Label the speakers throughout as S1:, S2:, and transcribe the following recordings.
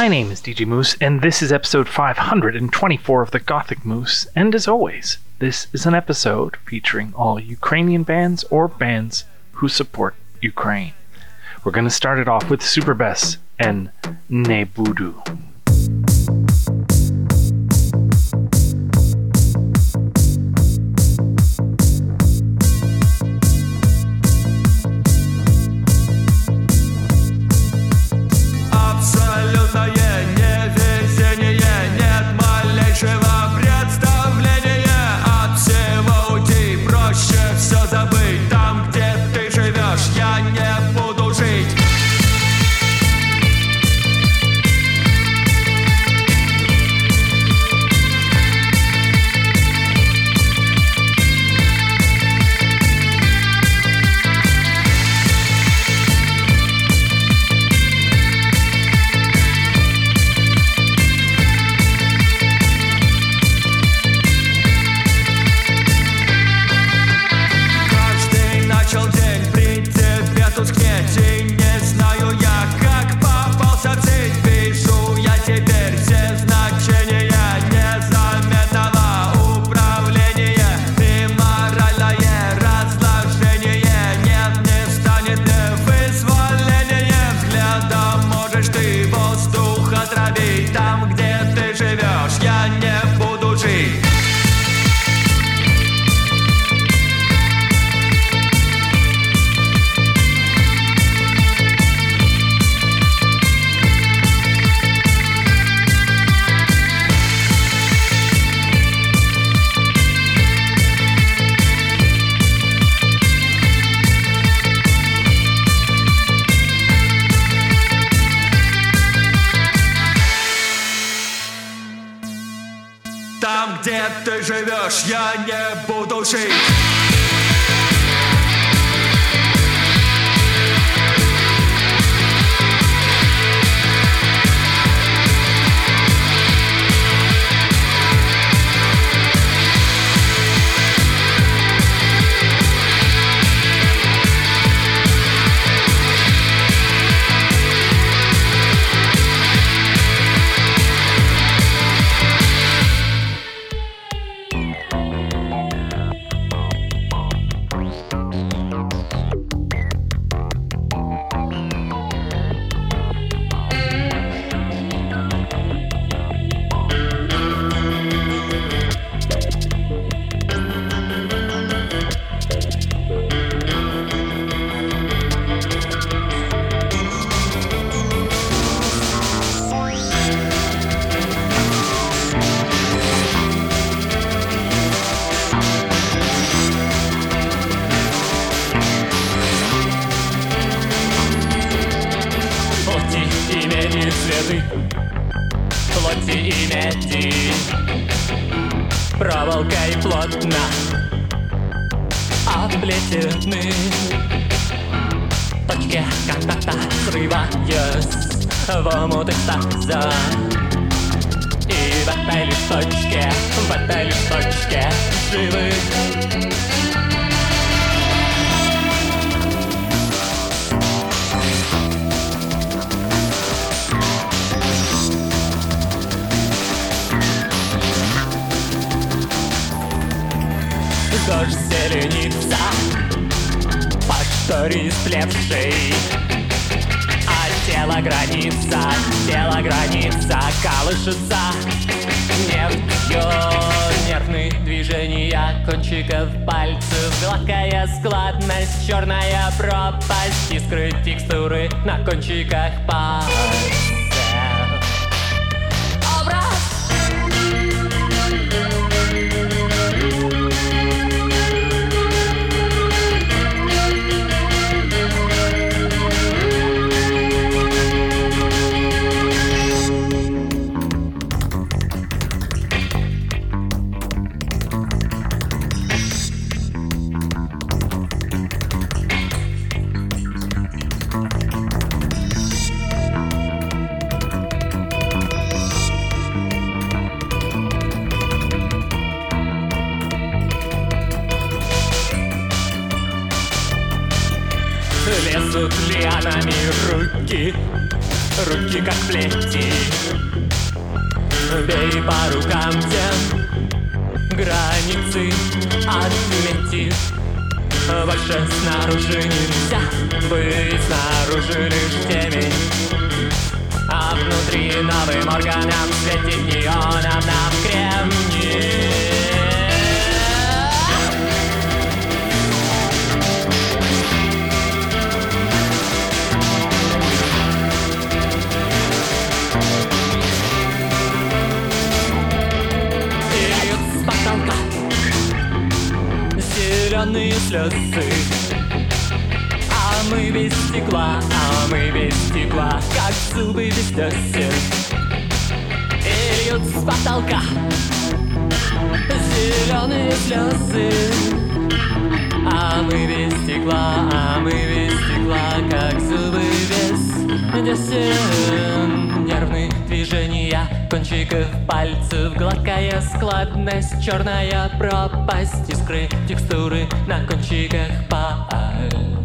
S1: My name is DJ Moose, and this is episode 524 of the Gothic Moose. And as always, this is an episode featuring all Ukrainian bands or bands who support Ukraine. We're going to start it off with Super Besse and Nebudu.
S2: Проволокой плотно Оплетены Точки контакта срываясь В омут экстаза И в этой листочке В этой листочке живы Дождь зеленится По шторе истлевшей А тело граница, тело граница Колышется. Нефтью Нервные движения кончиков пальцев. Гладкая складность, черная пропасть. Искры текстуры на кончиках пальцев
S3: кончиков пальцев Гладкая складность, черная пропасть Искры текстуры на кончиках пальцев.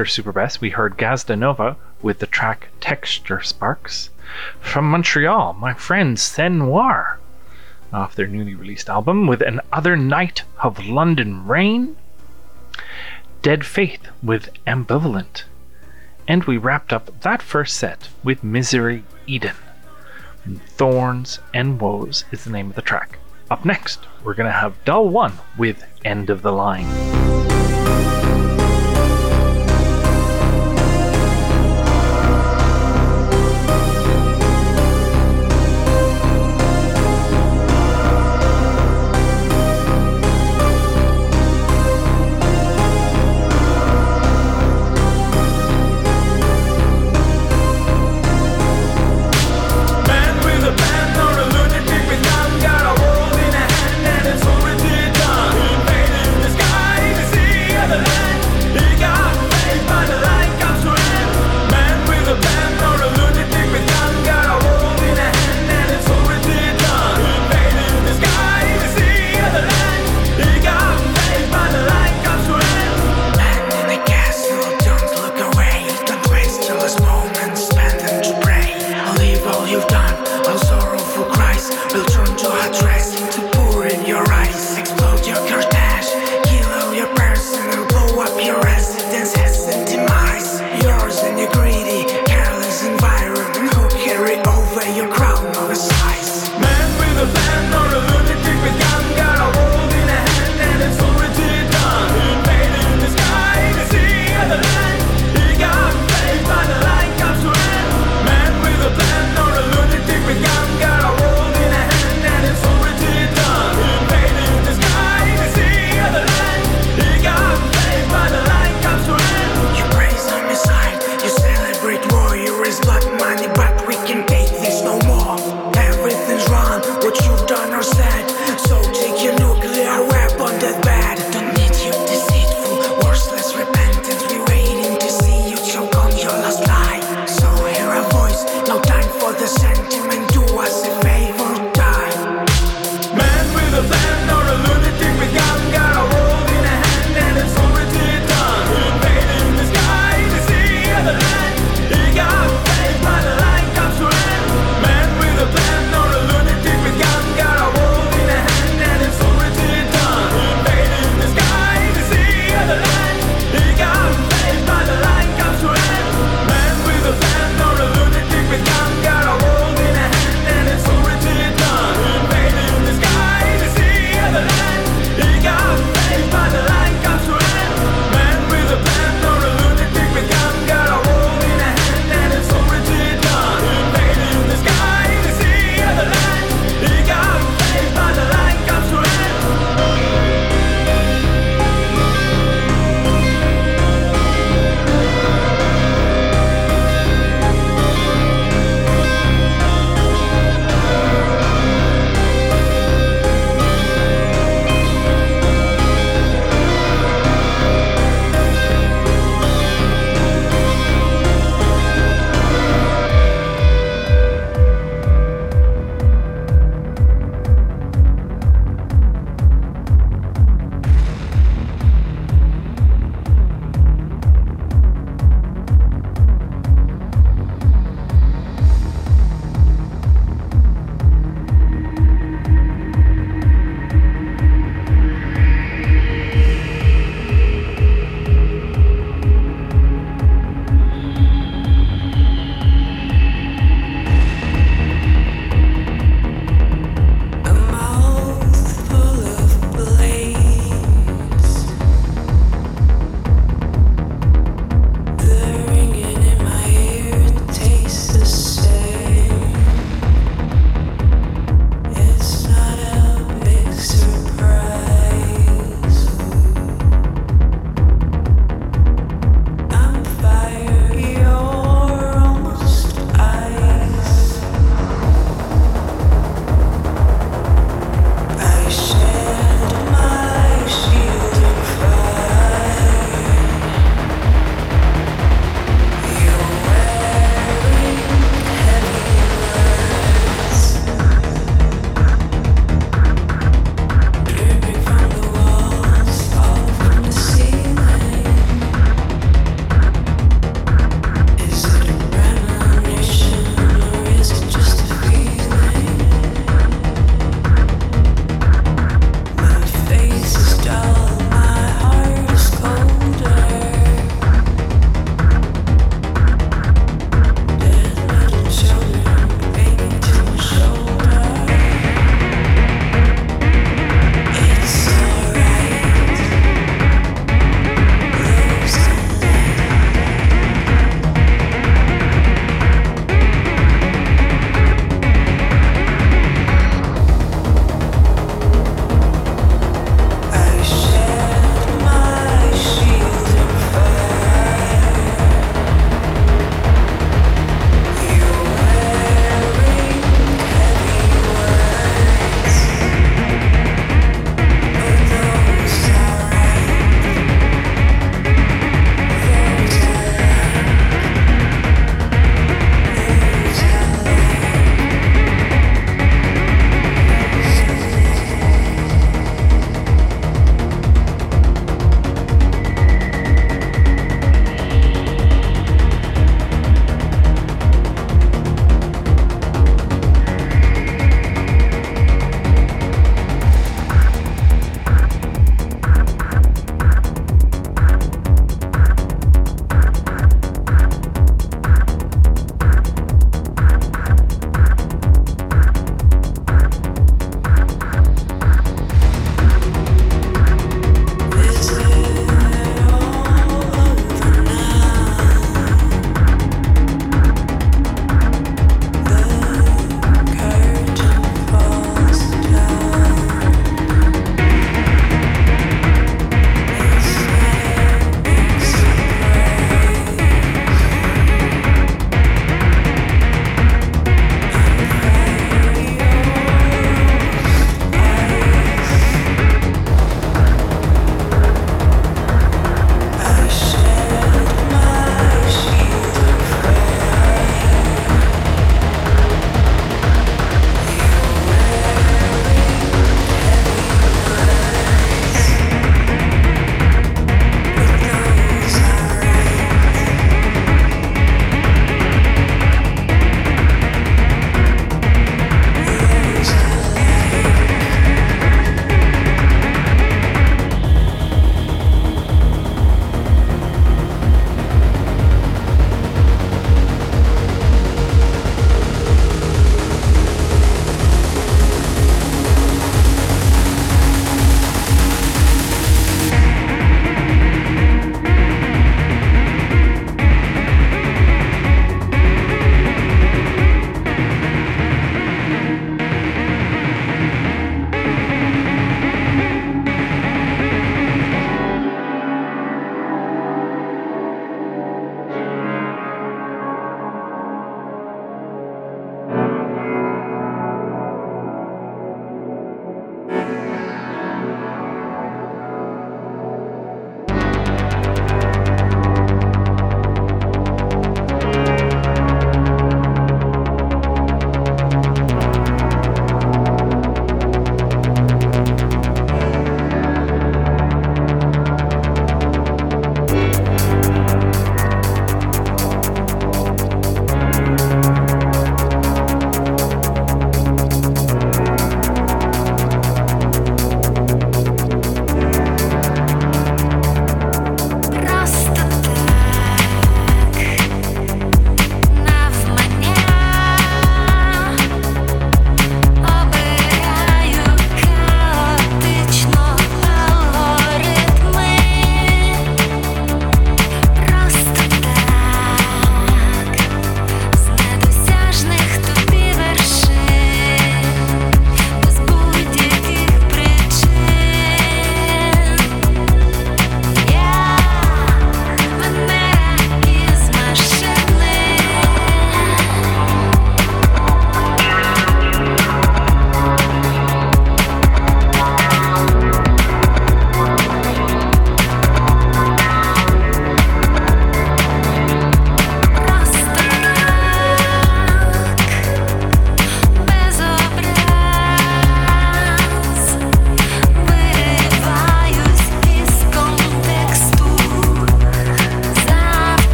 S4: After Super Besse, we heard Gazda Nova with the track Texture Sparks. From Montreal, my friend Senoir, off their newly released album with Another Night of London Rain. Dead Faith with Ambivalent. And we wrapped up that first set with Misery Eden. Thorns and Woes is the name of the track. Up next, we're going to have Dull One with End of the Line.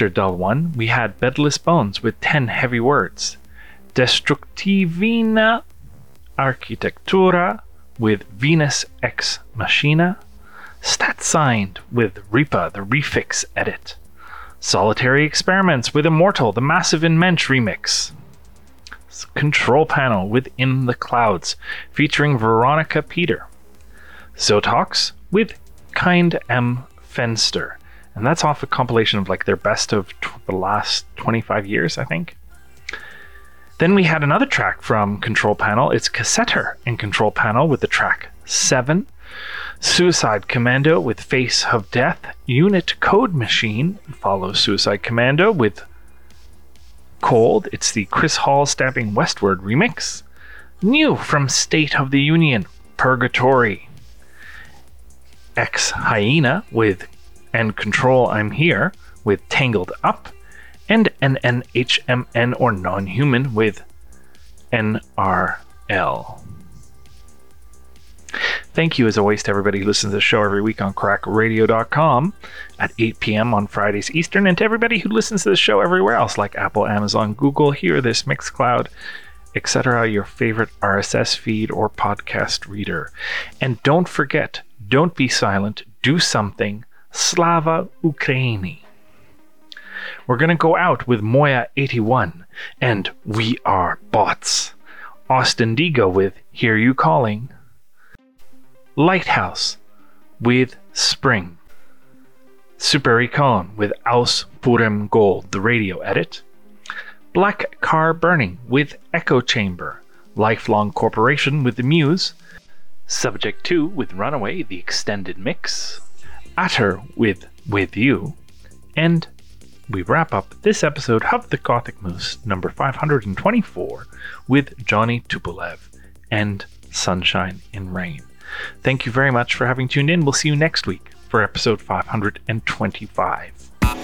S5: After Dull One, we had Bedless Bones with 10 heavy words. Destructivina Architectura with Venus Ex Machina. Stat Signed with Reaper, the Refix Edit. Solitary Experiments with Immortal, the Massive Immense Remix. Control Panel with In the Clouds, featuring Veronica Peter. Zotox with Kind M Fenster. And that's off a compilation of like their best of the last 25 years, I think. Then we had another track from Control Panel. It's Cassetter in Control Panel with the track 7. Suicide Commando with Face of Death. Unit Code Machine follows Suicide Commando with Cold. It's the Chris Hall Stabbing Westward remix. New from State of the Union, Purgatory. X Hyena with And Control I'm Here with Tangled Up. And NNHMN or Non Human with NRL. Thank you, as always, to everybody who listens to the show every week on crackradio.com at 8 p.m. on Fridays Eastern, and to everybody who listens to the show everywhere else, like Apple, Amazon, Google, Hear This, Mixcloud, etc., your favorite RSS feed or podcast reader. And don't forget, don't be silent, do something. Slava Ukraini. We're going to go out with Moya 81 and We Are Bots. Austin Digo with Hear You Calling. Lighthouse with Spring. Supericon with Aus Purem Gold, the radio edit. Black Car Burning with Echo Chamber. Lifelong Corporation with The Muse. Subject 2 with Runaway, the extended mix utter with With You. And we wrap up this episode of The Gothic Moose, number 524, with Johnny Tupolev and Sunshine in Rain. Thank you very much for having tuned in. We'll see you next week for episode 525.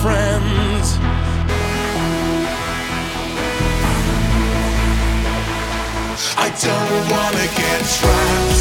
S6: friends. I don't wanna get trapped.